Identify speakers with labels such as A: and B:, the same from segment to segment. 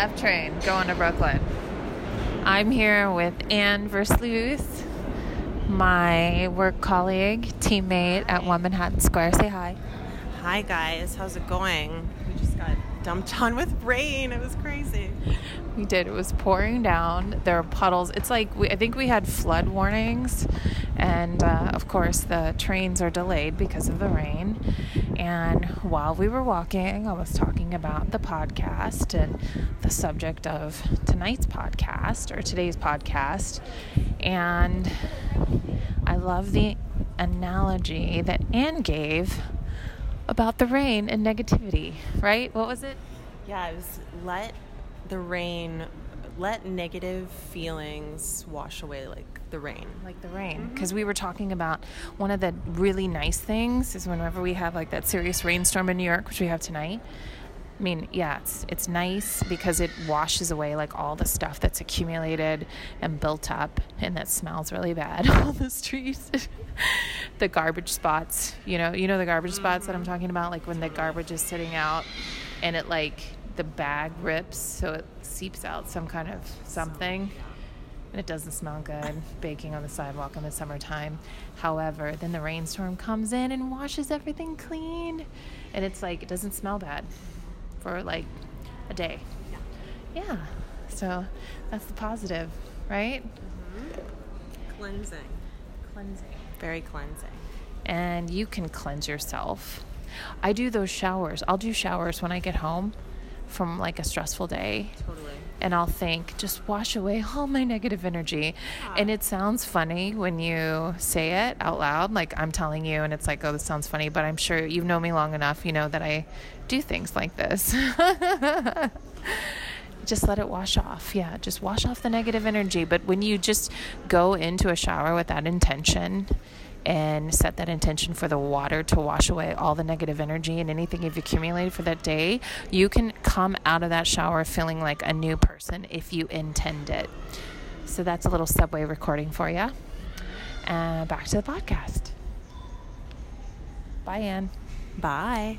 A: F train going to Brooklyn. I'm here with Anne Versluis, my work colleague, teammate at One Manhattan Square. Say hi.
B: Hi guys, how's it going? We just got dumped on with rain. It was crazy.
A: We did. It was pouring down. There were puddles. It's like we, I think we had flood warnings, and uh, of course the trains are delayed because of the rain. And while we were walking, I was talking about the podcast and the subject of tonight's podcast or today's podcast, and I love the analogy that Anne gave about the rain and negativity. Right? What was it?
B: Yeah, it was let the rain, let negative feelings wash away like the rain.
A: like the rain. Because we were talking about one of the really nice things is whenever we have like that serious rainstorm in New York which we have tonight I mean yeah it's it's nice because it washes away like all the stuff that's accumulated and built up and that smells really bad on the streets. The garbage spots you know you know the garbage spots that I'm mm-hmm. talking about? Like when the garbage is sitting out and it like the bag rips so it seeps out some kind of something and it doesn't smell good baking on the sidewalk in the summertime. However, then the rainstorm comes in and washes everything clean, and it's like it doesn't smell bad for like a day. Yeah. So that's the positive, right? Mm-hmm.
B: Cleansing.
A: Cleansing.
B: Very cleansing.
A: And you can cleanse yourself. I do those showers. I'll do showers when I get home from like a stressful day
B: Totally.
A: And I'll think, just wash away all my negative energy. And it sounds funny when you say it out loud, like I'm telling you, and it's like, oh, this sounds funny, but I'm sure you've known me long enough, you know that I do things like this. just let it wash off. Yeah, just wash off the negative energy. But when you just go into a shower with that intention, and set that intention for the water to wash away all the negative energy and anything you've accumulated for that day, you can come out of that shower feeling like a new person if you intend it. So that's a little subway recording for you. Uh, back to the podcast. Bye, Anne.
B: Bye.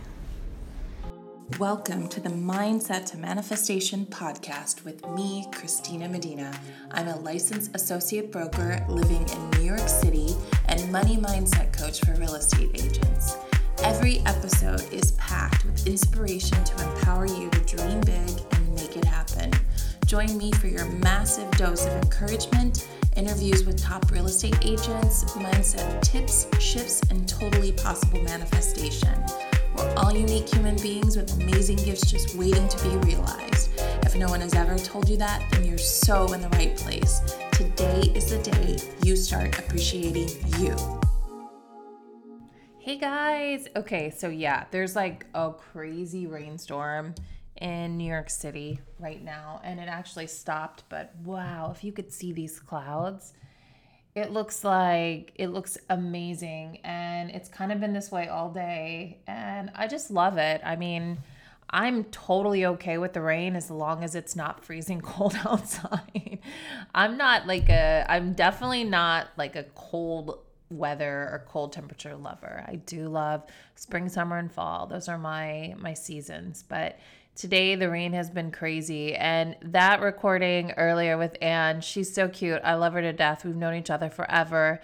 C: Welcome to the Mindset to Manifestation podcast with me, Christina Medina. I'm a licensed associate broker living in New York City and money mindset coach for real estate agents. Every episode is packed with inspiration to empower you to dream big and make it happen. Join me for your massive dose of encouragement, interviews with top real estate agents, mindset tips, shifts, and totally possible manifestation. We're all unique human beings with amazing gifts just waiting to be realized. If no one has ever told you that, then you're so in the right place. Today is the day you start appreciating you.
A: Hey guys. Okay, so yeah, there's like a crazy rainstorm in New York City right now, and it actually stopped. But wow, if you could see these clouds, it looks like it looks amazing, and it's kind of been this way all day, and I just love it. I mean, I'm totally okay with the rain as long as it's not freezing cold outside. I'm not like a, I'm definitely not like a cold weather or cold temperature lover. I do love spring, summer, and fall. Those are my my seasons. But today the rain has been crazy, and that recording earlier with Anne, she's so cute. I love her to death. We've known each other forever.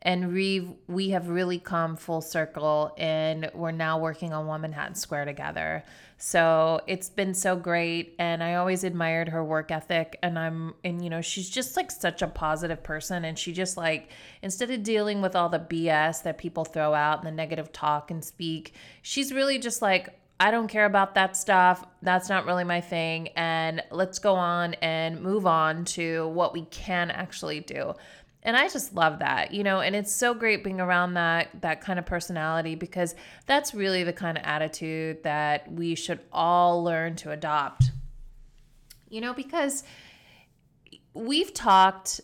A: And we we have really come full circle and we're now working on one manhattan square together. So it's been so great. And i always admired her work ethic. And i'm and you know she's just like such a positive person. And she just like instead of dealing with all the bs that people throw out and the negative talk and speak she's really just like I don't care about that stuff. That's not really my thing. And let's go on and move on to what we can actually do and i just love that you know and it's so great being around that that kind of personality because that's really the kind of attitude that we should all learn to adopt you know because we've talked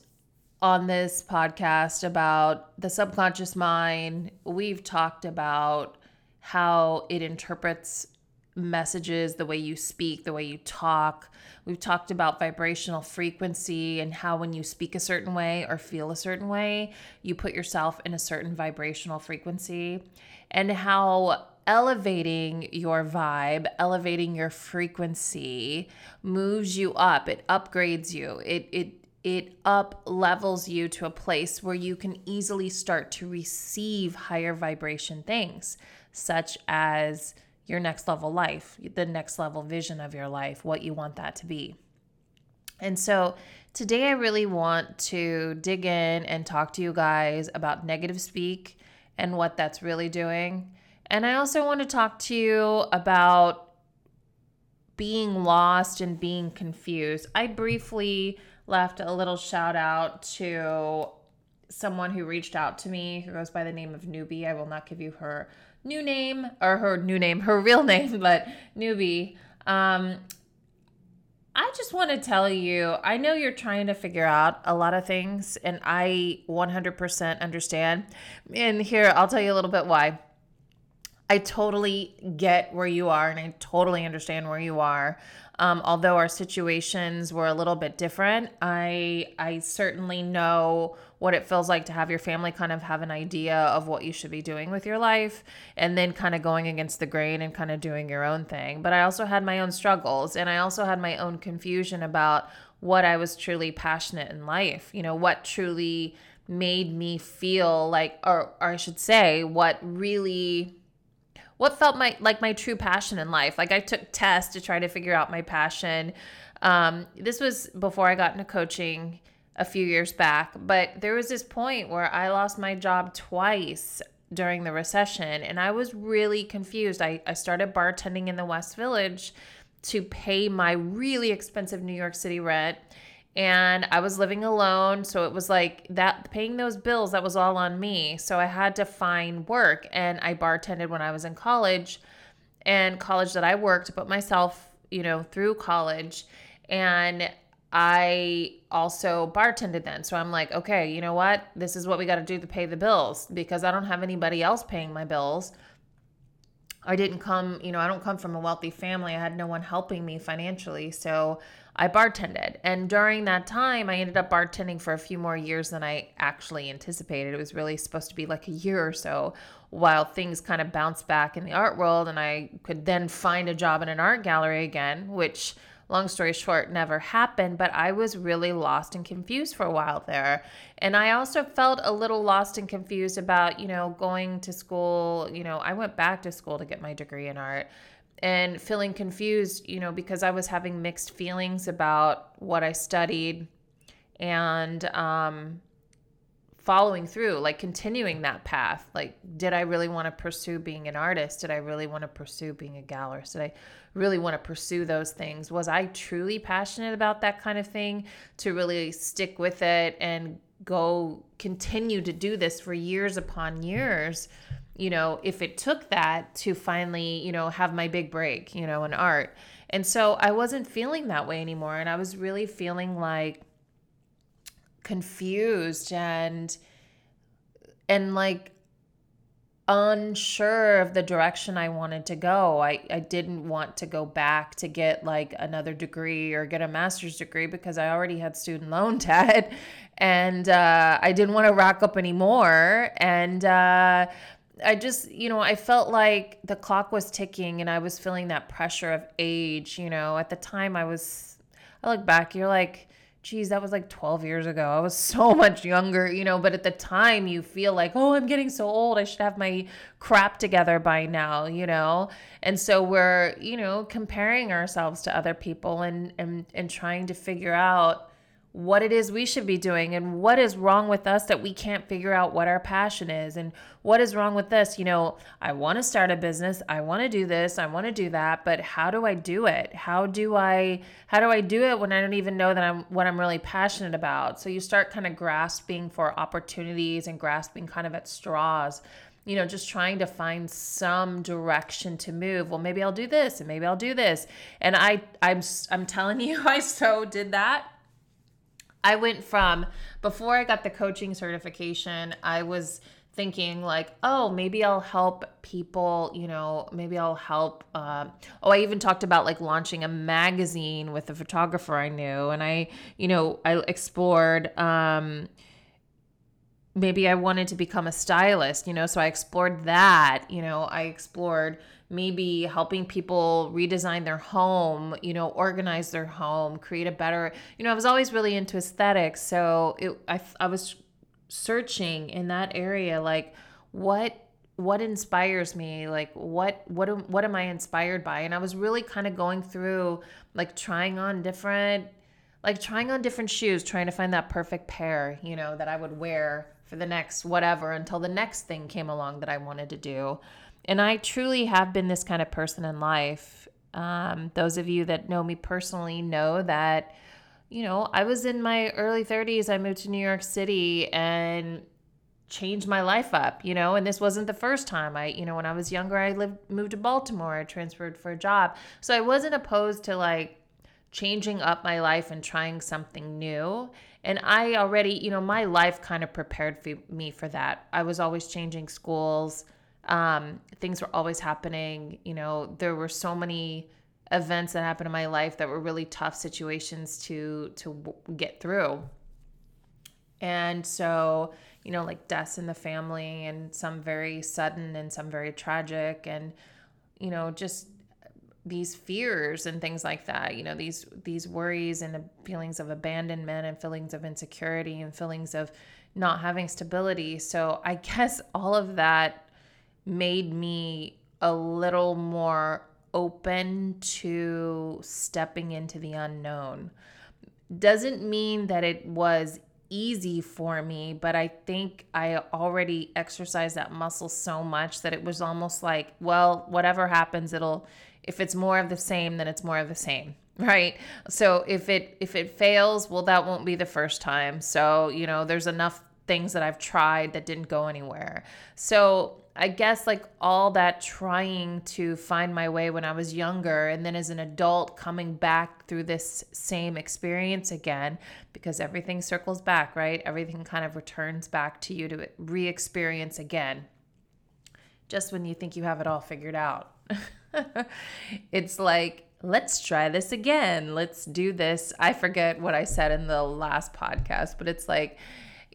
A: on this podcast about the subconscious mind we've talked about how it interprets messages, the way you speak, the way you talk. We've talked about vibrational frequency and how when you speak a certain way or feel a certain way, you put yourself in a certain vibrational frequency, and how elevating your vibe, elevating your frequency moves you up. It upgrades you. It it it up levels you to a place where you can easily start to receive higher vibration things such as your next level life, the next level vision of your life, what you want that to be. And so today I really want to dig in and talk to you guys about negative speak and what that's really doing. And I also want to talk to you about being lost and being confused. I briefly left a little shout out to someone who reached out to me who goes by the name of Newbie. I will not give you her new name or her new name, her real name, but Newbie. Um, I just want to tell you, I know you're trying to figure out a lot of things, and I 100% understand. And here, I'll tell you a little bit why. I totally get where you are, and I totally understand where you are. Um, although our situations were a little bit different, I I certainly know what it feels like to have your family kind of have an idea of what you should be doing with your life, and then kind of going against the grain and kind of doing your own thing. But I also had my own struggles, and I also had my own confusion about what I was truly passionate in life. You know, what truly made me feel like, or, or I should say, what really what felt my like my true passion in life. Like I took tests to try to figure out my passion. Um, this was before I got into coaching a few years back, but there was this point where I lost my job twice during the recession and I was really confused. I, I started bartending in the West Village to pay my really expensive New York City rent and I was living alone. So it was like that paying those bills, that was all on me. So I had to find work. And I bartended when I was in college and college that I worked, but myself, you know, through college. And I also bartended then. So I'm like, okay, you know what? This is what we got to do to pay the bills because I don't have anybody else paying my bills. I didn't come, you know, I don't come from a wealthy family. I had no one helping me financially. So I bartended. And during that time, I ended up bartending for a few more years than I actually anticipated. It was really supposed to be like a year or so while things kind of bounced back in the art world. And I could then find a job in an art gallery again, which long story short, never happened, but I was really lost and confused for a while there. And I also felt a little lost and confused about, you know, going to school. You know, I went back to school to get my degree in art and feeling confused, you know, because I was having mixed feelings about what I studied and um, following through, like continuing that path. Like, did I really want to pursue being an artist? Did I really want to pursue being a gallerist? Did I really want to pursue those things? Was I truly passionate about that kind of thing to really stick with it and go continue to do this for years upon years? you know, if it took that to finally, you know, have my big break, you know, in art. And so I wasn't feeling that way anymore. And I was really feeling like confused and, and like unsure of the direction I wanted to go. I, I didn't want to go back to get like another degree or get a master's degree because I already had student loan debt and uh, I didn't want to rack up anymore. And uh, I just, you know, I felt like the clock was ticking and I was feeling that pressure of age. You know, at the time I was, I look back, you're like, geez, that was like 12 years ago. I was so much younger, you know, but at the time you feel like, oh, I'm getting so old. I should have my crap together by now, you know? And so we're, you know, comparing ourselves to other people and, and, and trying to figure out, what it is we should be doing and what is wrong with us that we can't figure out what our passion is and what is wrong with this you know i want to start a business i want to do this i want to do that but how do i do it how do i how do i do it when i don't even know that i'm what i'm really passionate about so you start kind of grasping for opportunities and grasping kind of at straws you know, just trying to find some direction to move. Well, maybe I'll do this and maybe I'll do this. And I I'm I'm telling you I so did that I went from before I got the coaching certification, I was thinking like oh maybe i'll help people you know maybe i'll help uh, oh i even talked about like launching a magazine with a photographer i knew and i you know i explored um, maybe I wanted to become a stylist, you know, so I explored that. You know, I explored maybe helping people redesign their home, you know, organize their home, create a better, you know, I was always really into aesthetics. So it, I, I was searching in that area, like what, what inspires me? Like what, what, what am I inspired by? And I was really kind of going through like trying on different, like trying on different shoes, trying to find that perfect pair, you know, that I would wear for the next whatever until the next thing came along that I wanted to do. And I truly have been this kind of person in life. Um, those of you that know me personally know that, you know, I was in my early 30s. I moved to New York City and changed my life up, you know, and this wasn't the first time. I, you know, when I was younger, I lived, moved to Baltimore, I transferred for a job. So I wasn't opposed to like changing up my life and trying something new. And I already, you know, my life kind of prepared for me for that. I was always changing schools um, things were always happening. You know, there were so many events that happened in my life that were really tough situations to to get through. And so, you know, like deaths in the family and some very sudden and some very tragic and you know, just these fears and things like that you know these these worries and feelings of abandonment and feelings of insecurity and feelings of not having stability so i guess all of that made me a little more open to stepping into the unknown. Doesn't mean that it was easy for me, but I think I already exercised that muscle so much that it was almost like, well, whatever happens, it'll if it's more of the same, then it's more of the same right so if it if it fails well that won't be the first time so you know there's enough things that I've tried that didn't go anywhere so I guess like all that trying to find my way when I was younger and then as an adult coming back through this same experience again because everything circles back, right? Everything kind of returns back to you to re experience again. Just when you think you have it all figured out. it's like, let's try this again. Let's do this. I forget what I said in the last podcast, but it's like,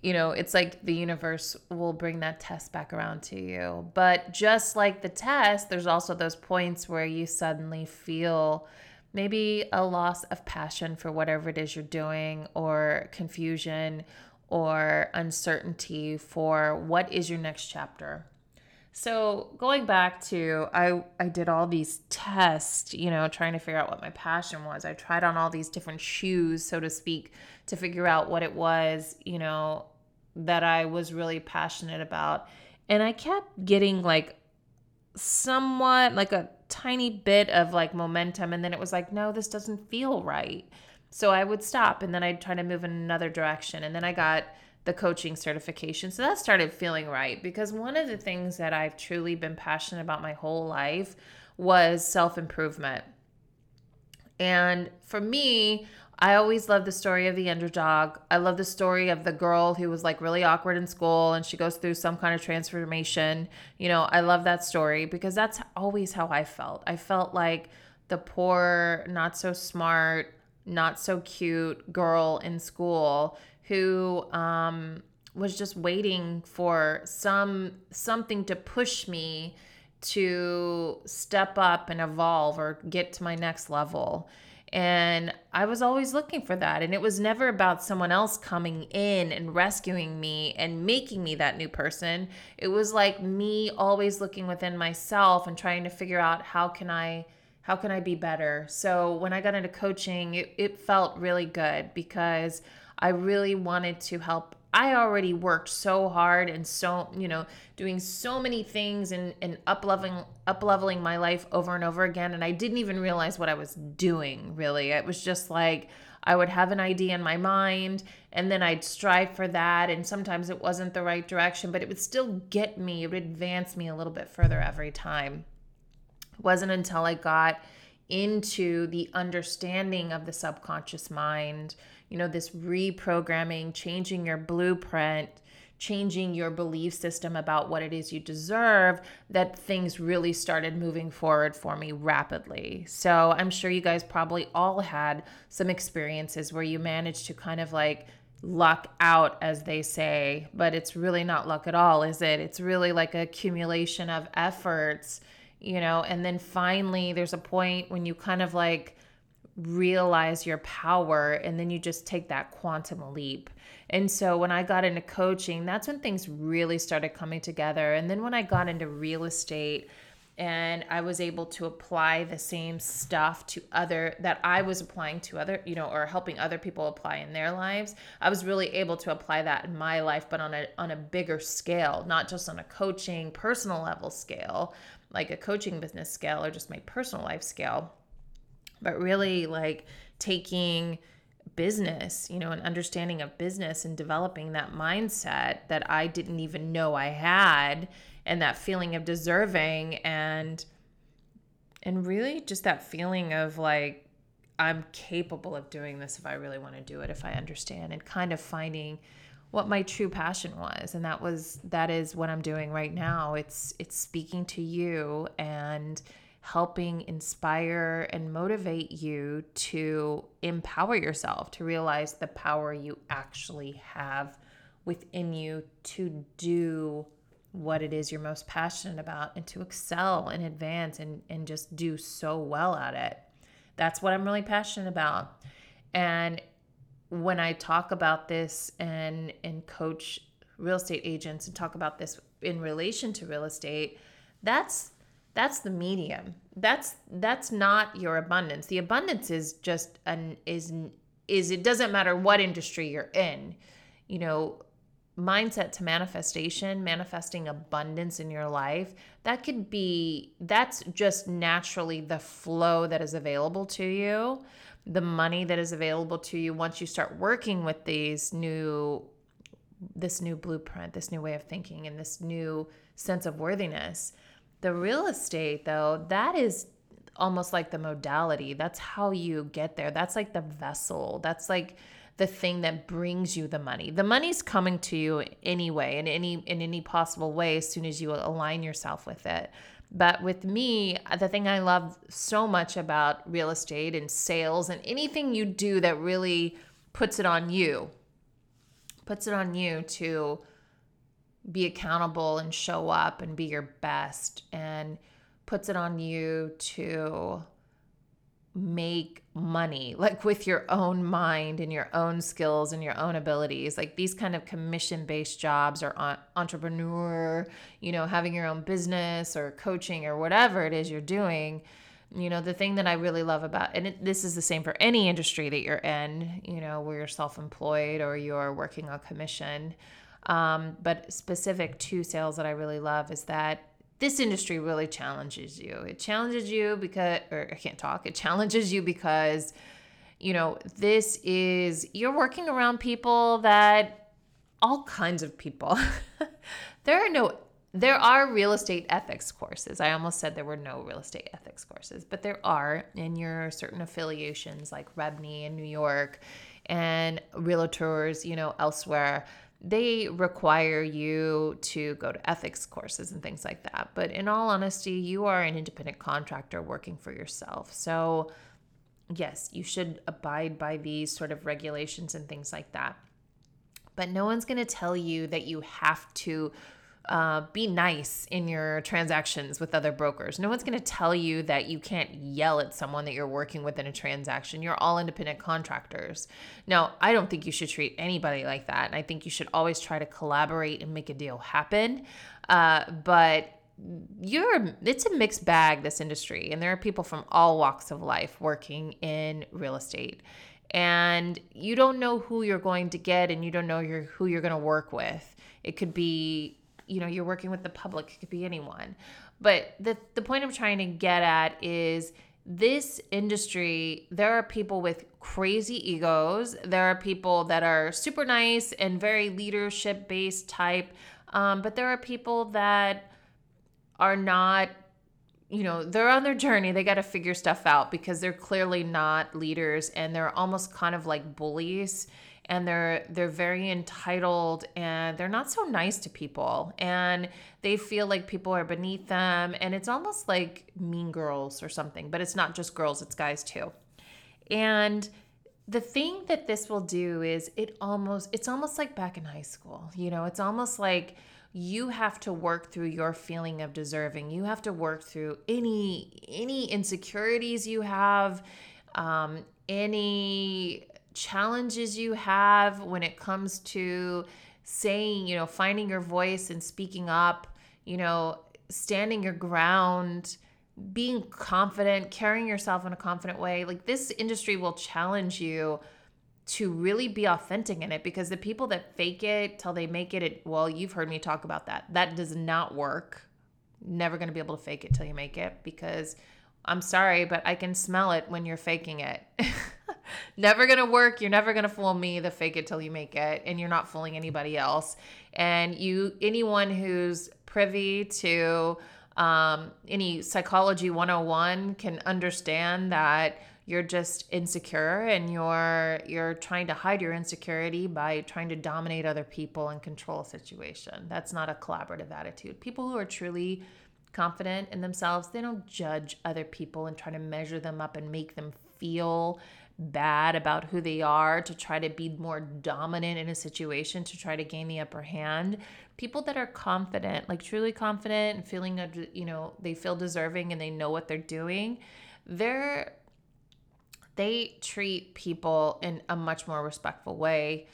A: you know, it's like the universe will bring that test back around to you. But just like the test, there's also those points where you suddenly feel maybe a loss of passion for whatever it is you're doing, or confusion or uncertainty for what is your next chapter. So going back to I I did all these tests, you know, trying to figure out what my passion was. I tried on all these different shoes, so to speak, to figure out what it was, you know, that I was really passionate about. And I kept getting like somewhat like a tiny bit of like momentum and then it was like no, this doesn't feel right. So I would stop and then I'd try to move in another direction and then I got the coaching certification. So that started feeling right because one of the things that I've truly been passionate about my whole life was self improvement. And for me, I always love the story of the underdog. I love the story of the girl who was like really awkward in school and she goes through some kind of transformation. You know, I love that story because that's always how I felt. I felt like the poor, not so smart, not so cute girl in school who um, was just waiting for some something to push me to step up and evolve or get to my next level. And I was always looking for that. And it was never about someone else coming in and rescuing me and making me that new person. It was like me always looking within myself and trying to figure out how can I how can I be better? So when I got into coaching, it, it felt really good because I really wanted to help. I already worked so hard and so, you know, doing so many things and, and up leveling up leveling my life over and over again. And I didn't even realize what I was doing really. It was just like I would have an idea in my mind and then I'd strive for that. And sometimes it wasn't the right direction, but it would still get me, it would advance me a little bit further every time. It wasn't until I got into the understanding of the subconscious mind you know, this reprogramming, changing your blueprint, changing your belief system about what it is you deserve, that things really started moving forward for me rapidly. So I'm sure you guys probably all had some experiences where you managed to kind of like luck out, as they say, but it's really not luck at all, is it? It's really like accumulation of efforts, you know, and then finally there's a point when you kind of like realize your power and then you just take that quantum leap. And so when I got into coaching, that's when things really started coming together. And then when I got into real estate, and I was able to apply the same stuff to other that I was applying to other, you know, or helping other people apply in their lives. I was really able to apply that in my life, but on a on a bigger scale, not just on a coaching personal level scale, like a coaching business scale or just my personal life scale, but really like taking business, you know, an understanding of business and developing that mindset that I didn't even know I had and that feeling of deserving and and really just that feeling of like I'm capable of doing this if I really want to do it if I understand and kind of finding what my true passion was. And that was that is what I'm doing right now. It's it's speaking to you and helping inspire and motivate you to empower yourself to realize the power you actually have within you to do what it is you're most passionate about and to excel and advance and, and just do so well at it. That's what I'm really passionate about. And when I talk about this and and coach real estate agents and talk about this in relation to real estate, that's that's the medium. That's that's not your abundance. The abundance is just an is is it doesn't matter what industry you're in. You know, mindset to manifestation, manifesting abundance in your life, that could be, that's just naturally the flow that is available to you, the money that is available to you once you start working with these new, this new blueprint, this new way of thinking, and this new sense of worthiness. The real estate, though, that is almost like the modality. That's how you get there. That's like the vessel. That's like, the thing that brings you the money. The money's coming to you anyway in any in any possible way as soon as you align yourself with it. But with me, the thing I love so much about real estate and sales and anything you do that really puts it on you, puts it on you to be accountable and show up and be your best and puts it on you to make money like with your own mind and your own skills and your own abilities. Like these kind of commission based jobs or entrepreneur you know having your own business or coaching or whatever it is you're doing you know the thing that i really love about and it, this is the same for any industry that you're in you know where you're self-employed or you're working on commission um, but specific to sales that i really love is that this industry really challenges you. It challenges you because, or I can't talk, it challenges you because, you know, this is, you're working around people that, all kinds of people. there are no, there are real estate ethics courses. I almost said there were no real estate ethics courses, but there are in your certain affiliations like REBNY in New York and realtors, you know, elsewhere they require you to go to ethics courses and things like that. But in all honesty, you are an independent contractor working for yourself. So, yes, you should abide by these sort of regulations and things like that. But no one's going to tell you that you have to uh, be nice in your transactions with other brokers. No one's going to tell you that you can't yell at someone that you're working with in a transaction. You're all independent contractors. Now, I don't think you should treat anybody like that. And I think you should always try to collaborate and make a deal happen. Uh, but you're it's a mixed bag this industry and there are people from all walks of life working in real estate and you don't know who you're going to get and you don't know who you're going to work with it could be you know you're working with the public it could be anyone. But the the point i'm trying to get at is this industry there are people with crazy egos. There are people that are super nice and very leadership based type um, but there are people that are not you know they're on their journey. They got to figure stuff out because they're clearly not leaders and they're almost kind of like bullies and they're they're very entitled and they're not so nice to people and they feel like people are beneath them and it's almost like mean girls or something but it's not just girls it's guys too and the thing that this will do is it almost it's almost like back in high school. You know, it's almost like you have to work through your feeling of deserving. You have to work through any any insecurities you have, um, any challenges you have when it comes to saying, you know, finding your voice and speaking up, you know, standing your ground, being confident, carrying yourself in a confident way. Like this industry will challenge you to really be authentic in it because the people that fake it till they make it, it well, you've heard me talk about that. That does not work. Never going to be able to fake it till you make it because I'm sorry, but I can smell it when you're faking it. never gonna work. You're never gonna fool me, the fake it till you make it, and you're not fooling anybody else. And you, anyone who's privy to um, any psychology 101 can understand that you're just insecure and you're you're trying to hide your insecurity by trying to dominate other people and control a situation. That's not a collaborative attitude. People who are truly confident in themselves, they don't judge other people and try to measure them up and make them feel bad about who they are to try to be more dominant in a situation to try to gain the upper hand people that are confident like truly confident and feeling uh, you know they feel deserving and they know what they're doing they're they treat people in a much more respectful way.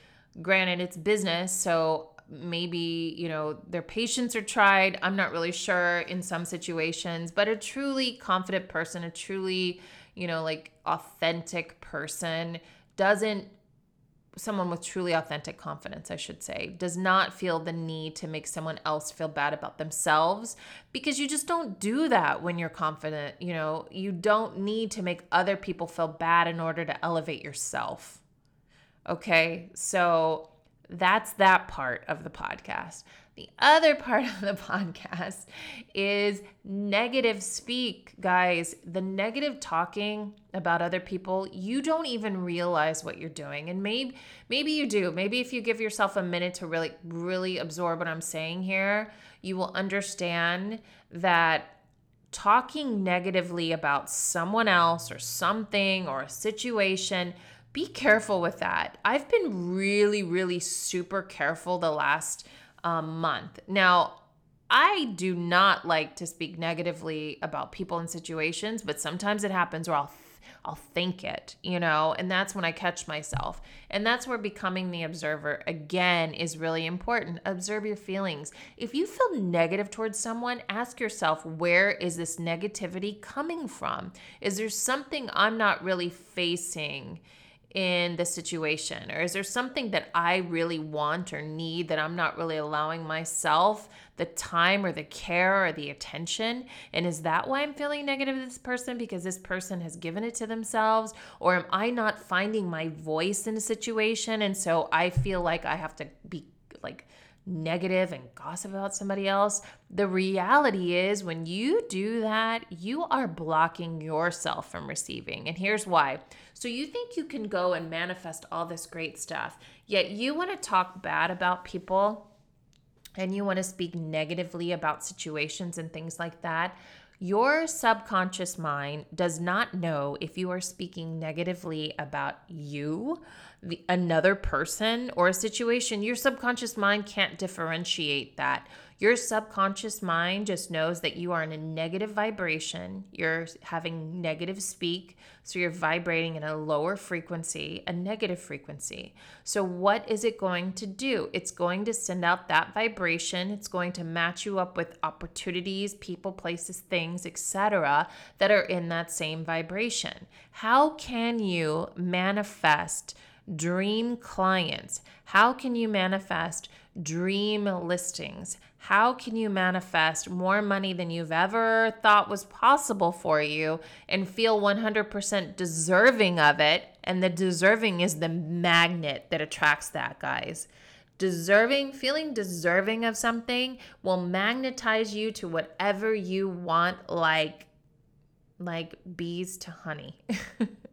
A: Granted, it's business, so maybe, you know, their patience are tried. I'm not really sure in some situations, but a truly confident person, a truly, you know, like authentic person doesn't someone with truly authentic confidence, I should say, does not feel the need to make someone else feel bad about themselves because you just don't do that when you're confident. You know, you don't need to make other people feel bad in order to elevate yourself. Okay, so that's that part of the podcast. The other part of the podcast is negative speak, guys. The negative talking about other people, you don't even realize what you're doing. And maybe maybe you do. Maybe if you give yourself a minute to really really absorb what I'm saying here, you will understand that talking negatively about someone else or something or a situation be careful with that. I've been really, really super careful the last um, month. Now, I do not like to speak negatively about people and situations, but sometimes it happens where I'll I'll think it, you know, and that's when I catch myself. And that's where becoming the observer again is really important. Observe your feelings. If you feel negative towards someone, ask yourself, where is this negativity coming from? Is there something I'm not really facing? In the situation? Or is there something that I really want or need that I'm not really allowing myself the time or the care or the attention? And is that why I'm feeling negative to this person? Because this person has given it to themselves? Or am I not finding my voice in a situation? And so I feel like I have to be like, negative and gossip about somebody else. The reality is, when you do that, you are blocking yourself from receiving. And here's why. So, you think you can go and manifest all this great stuff, yet you want to talk bad about people and you want to speak negatively about situations and things like that. Your subconscious mind does not know if you are speaking negatively about you the, another person or a situation, your subconscious mind can't differentiate that. Your subconscious mind just knows that you are in a negative vibration. You're having negative speak. So you're vibrating in a lower frequency, a negative frequency. So, what is it going to do? It's going to send out that vibration. It's going to match you up with opportunities, people, places, things, etc., that are in that same vibration. How can you manifest? dream clients? How can you manifest dream listings? How can you manifest more money than you've ever thought was possible for you and feel 100% deserving of it? And the deserving is the magnet that attracts that, guys. Deserving, feeling deserving of something will magnetize you to whatever you want, like like bees to honey.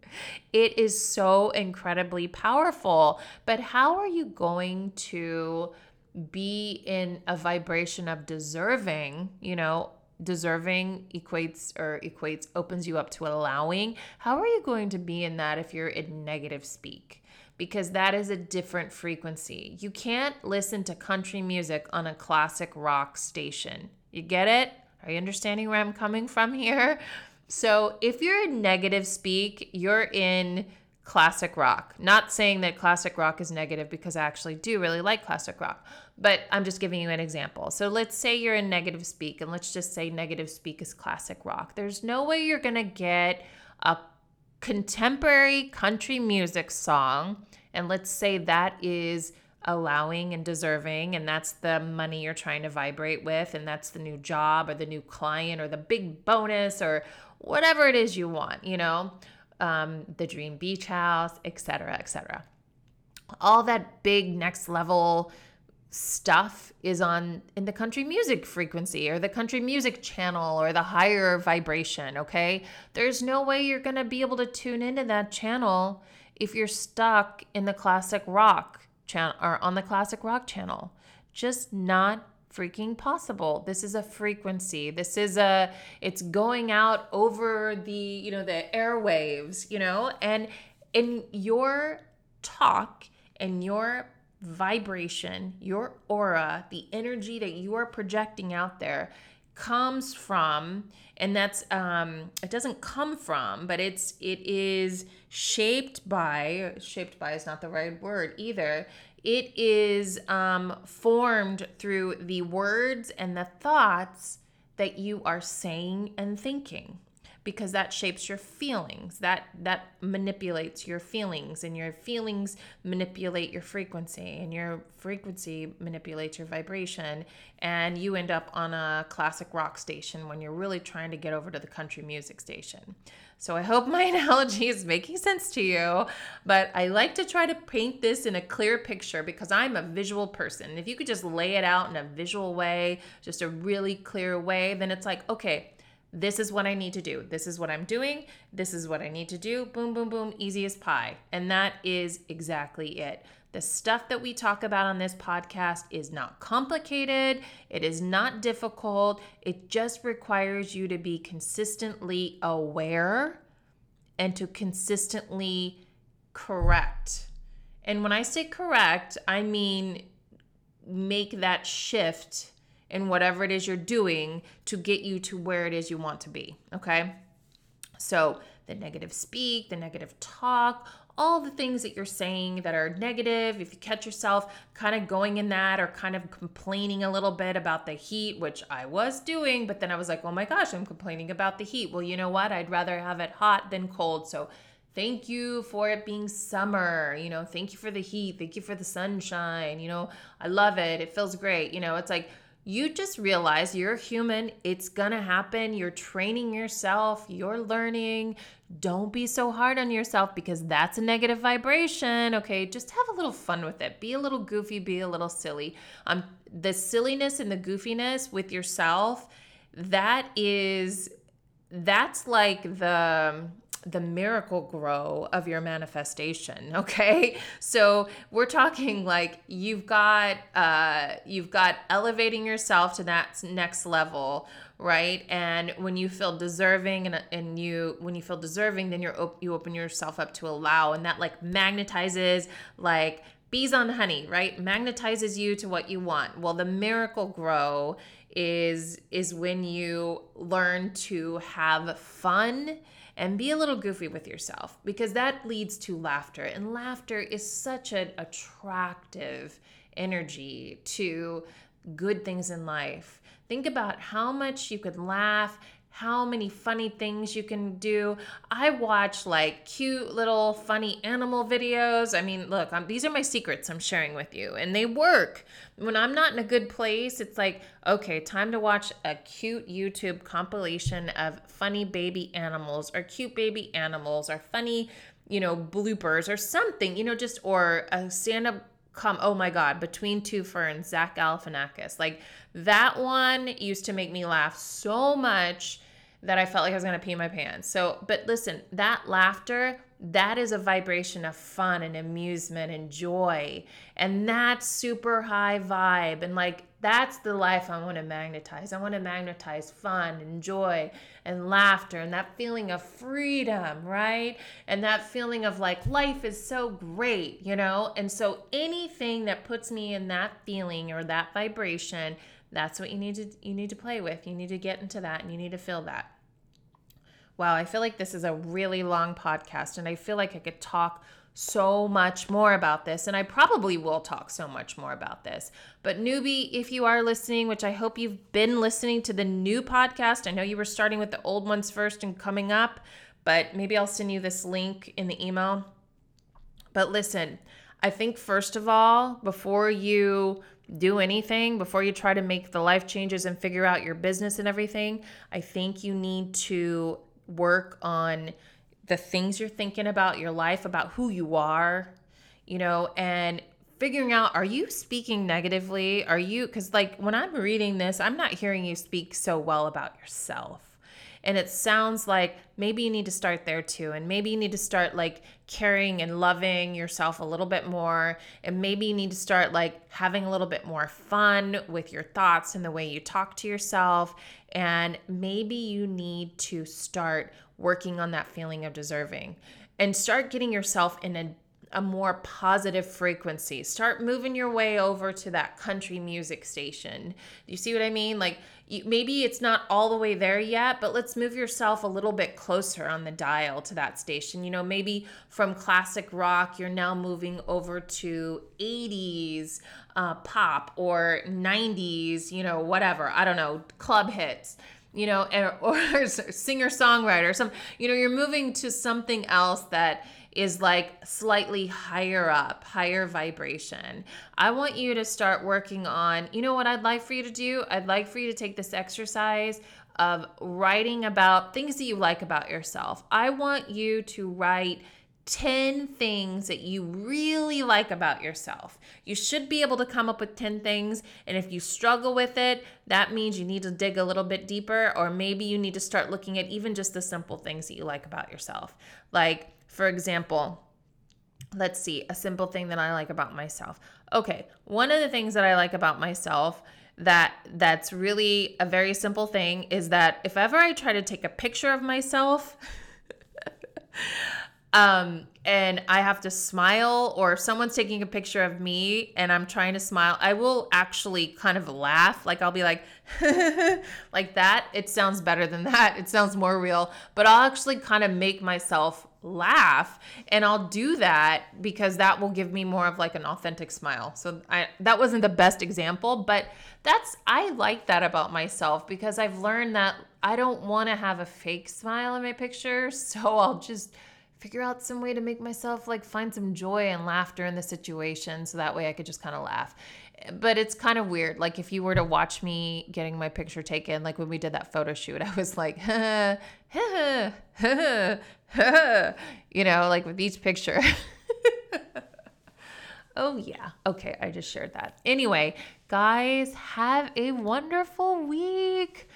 A: It is so incredibly powerful. But how are you going to be in a vibration of deserving, you know, deserving equates or equates opens you up to allowing, how are you going to be in that if you're in negative speak? Because that is a different frequency. You can't listen to country music on a classic rock station. You get it? Are you understanding where I'm coming from here? So, if you're in negative speak, you're in classic rock. Not saying that classic rock is negative because I actually do really like classic rock, but I'm just giving you an example. So let's say you're in negative speak and let's just say negative speak is classic rock. There's no way you're going to get a contemporary country music song and let's say that is allowing and deserving and that's the money you're trying to vibrate with and that's the new job or the new client or the big bonus or whatever it is you want, you know um, the dream beach house, etc., etc. All that big next level stuff is on in the country music frequency or the country music channel or the higher vibration, okay? There's no way you're going to be able to tune into that channel if you're stuck in the classic rock channel or on the classic rock channel. Just not freaking possible. This is a frequency. This is a it's going out over the, you know, the airwaves, you know? And in your talk and your vibration, your aura, the energy that you are projecting out there comes from and that's um it doesn't come from but it's it is shaped by shaped by is not the right word either it is um, formed through the words and the thoughts that you are saying and thinking because that shapes your feelings that that manipulates your feelings and your feelings manipulate your frequency and your frequency manipulates your vibration and you end up on a classic rock station when you're really trying to get over to the country music station so I hope my analogy is making sense to you, but I like to try to paint this in a clear picture because I'm a visual person. If you could just lay it out in a visual way, just a really clear way, then it's like, okay, this is what I need to do. This is what I'm doing. This is what I need to do. Boom, boom, boom, easy as pie. And that is exactly it. The stuff that we talk about on this podcast is not complicated, it is not difficult. It just requires you to be consistently aware and to consistently correct. And when I say correct, I mean make that shift in whatever it is you're doing to get you to where it is you want to be. Okay. So, the negative speak, the negative talk, all the things that you're saying that are negative, if you catch yourself kind of going in that or kind of complaining a little bit about the heat, which I was doing, but then I was like, oh my gosh, I'm complaining about the heat. Well, you know what? I'd rather have it hot than cold. So thank you for it being summer. You know, thank you for the heat. Thank you for the sunshine. You know, I love it. It feels great. You know, it's like, you just realize you're human. It's gonna happen. You're training yourself, you're learning, don't be so hard on yourself because that's a negative vibration. Okay, just have a little fun with it. Be a little goofy, be a little silly. Um, the silliness and the goofiness with yourself, that is, that's like the the Miracle-Gro of your manifestation okay? So we're talking like you've got uh you've got elevating yourself to that next level right? And when you feel deserving and, and you when you feel deserving then you're op- you open yourself up to allow and that like magnetizes like bees on honey right? Magnetizes you to what you want. Well the Miracle-Gro is is when you learn to have fun and be a little goofy with yourself because that leads to laughter. And laughter is such an attractive energy to good things in life. Think about how much you could laugh, how many funny things you can do. I watch like cute little funny animal videos. I mean, look, I'm, these are my secrets I'm sharing with you, and they work. When I'm not in a good place, it's like, okay, time to watch a cute YouTube compilation of funny baby animals, or cute baby animals, or funny, you know, bloopers, or something, you know, just, or a stand up come oh my god between two ferns zach galifianakis. Like that one used to make me laugh so much that i felt like i was going to pee my pants. So but listen that laughter that is a vibration of fun and amusement and joy. And that's super high vibe and like That's the life I want to magnetize. I want to magnetize fun and joy and laughter and that feeling of freedom, right? And that feeling of like life is so great, you know? And so anything that puts me in that feeling or that vibration, that's what you need to you need to play with. You need to get into that and you need to feel that. Wow, I feel like this is a really long podcast and I feel like I could talk so much more about this, and I probably will talk so much more about this. But, newbie, if you are listening, which I hope you've been listening to the new podcast, I know you were starting with the old ones first and coming up, but maybe I'll send you this link in the email. But listen, I think first of all, before you do anything, before you try to make the life changes and figure out your business and everything, I think you need to work on the things you're thinking about your life, about who you are, you know, and figuring out are you speaking negatively? Are you, because like when I'm reading this, I'm not hearing you speak so well about yourself. And it sounds like maybe you need to start there too. And maybe you need to start like caring and loving yourself a little bit more. And maybe you need to start like having a little bit more fun with your thoughts and the way you talk to yourself. And maybe you need to start working on that feeling of deserving and start getting yourself in a a more positive frequency. Start moving your way over to that country music station. You see what I mean? Like maybe it's not all the way there yet, but let's move yourself a little bit closer on the dial to that station. You know, maybe from classic rock, you're now moving over to 80s uh, pop or 90s, you know, whatever. I don't know, club hits you know, or, singer songwriter, some, you know, you're moving to something else that is like slightly higher up, higher vibration. I want you to start working on, you know what I'd like for you to do? I'd like for you to take this exercise of writing about things that you like about yourself. I want you to write 10 things that you really like about yourself. You should be able to come up with 10 things. And if you struggle with it, that means you need to dig a little bit deeper, or maybe you need to start looking at even just the simple things that you like about yourself. Like, for example, let's see, a simple thing that I like about myself. Okay, one of the things that I like about myself that that's really a very simple thing is that if ever I try to take a picture of myself um, and I have to smile, or someone's taking a picture of me and I'm trying to smile, I will actually kind of laugh. Like I'll be like, like that. It sounds better than that. It sounds more real, but I'll actually kind of make myself laugh and I'll do that because that will give me more of like an authentic smile. So I that wasn't the best example, but that's I like that about myself because I've learned that I don't want to have a fake smile in my picture, so I'll just figure out some way to make myself like find some joy and laughter in the situation so that way I could just kind of laugh. But it's kind of weird. Like if you were to watch me getting my picture taken, like when we did that photo shoot, I was like, ha, you know, like with each picture. oh, yeah. Okay, I just shared that. Anyway, guys, have a wonderful week.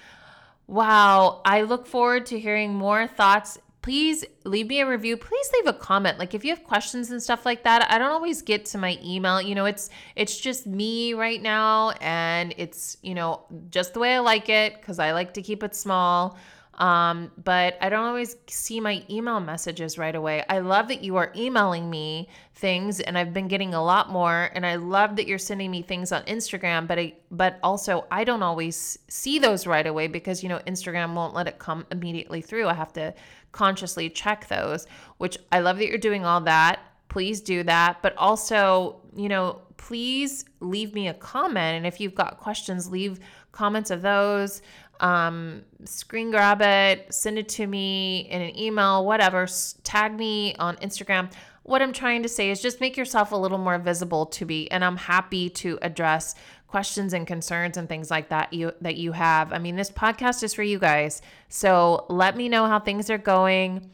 A: Wow, I look forward to hearing more thoughts please leave me a review. Please leave a comment. Like if you have questions and stuff like that, I don't always get to my email. You know, it's it's just me right now and it's, you know, just the way I like it cuz I like to keep it small. Um, but I don't always see my email messages right away. I love that you are emailing me things and I've been getting a lot more and I love that you're sending me things on Instagram, but I but also I don't always see those right away because you know Instagram won't let it come immediately through. I have to consciously check those, which I love that you're doing all that. Please do that, but also, you know, please leave me a comment and if you've got questions, leave comments of those um, screen grab it, send it to me in an email, whatever, tag me on Instagram. What I'm trying to say is just make yourself a little more visible to me, and I'm happy to address questions and concerns and things like that you that you have. I mean, this podcast is for you guys. So let me know how things are going.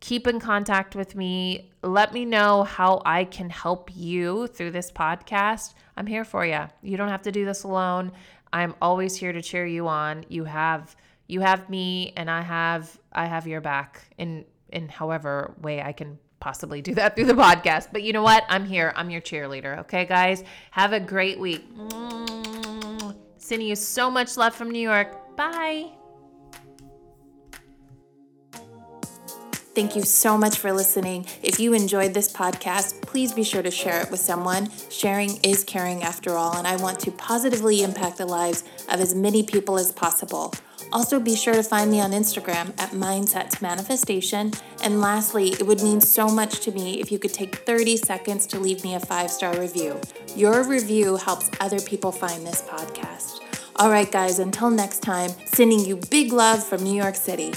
A: Keep in contact with me. Let me know how I can help you through this podcast. I'm here for you. You don't have to do this alone. I'm always here to cheer you on. You have you have me and I have I have your back in in however way I can possibly do that through the podcast. But you know what? I'm here. I'm your cheerleader. Okay, guys? Have a great week.
D: Sending you so much love from New York. Bye.
A: Thank you so much for listening. If you enjoyed this podcast, please be sure to share it with someone. Sharing is caring after all, and I want to positively impact the lives of as many people as possible. Also, be sure to find me on Instagram at Mindset Manifestation. And lastly, it would mean so much to me if you could take 30 seconds to leave me a five star review. Your review helps other people find this podcast. All right, guys, until next time, sending you big love from New York City.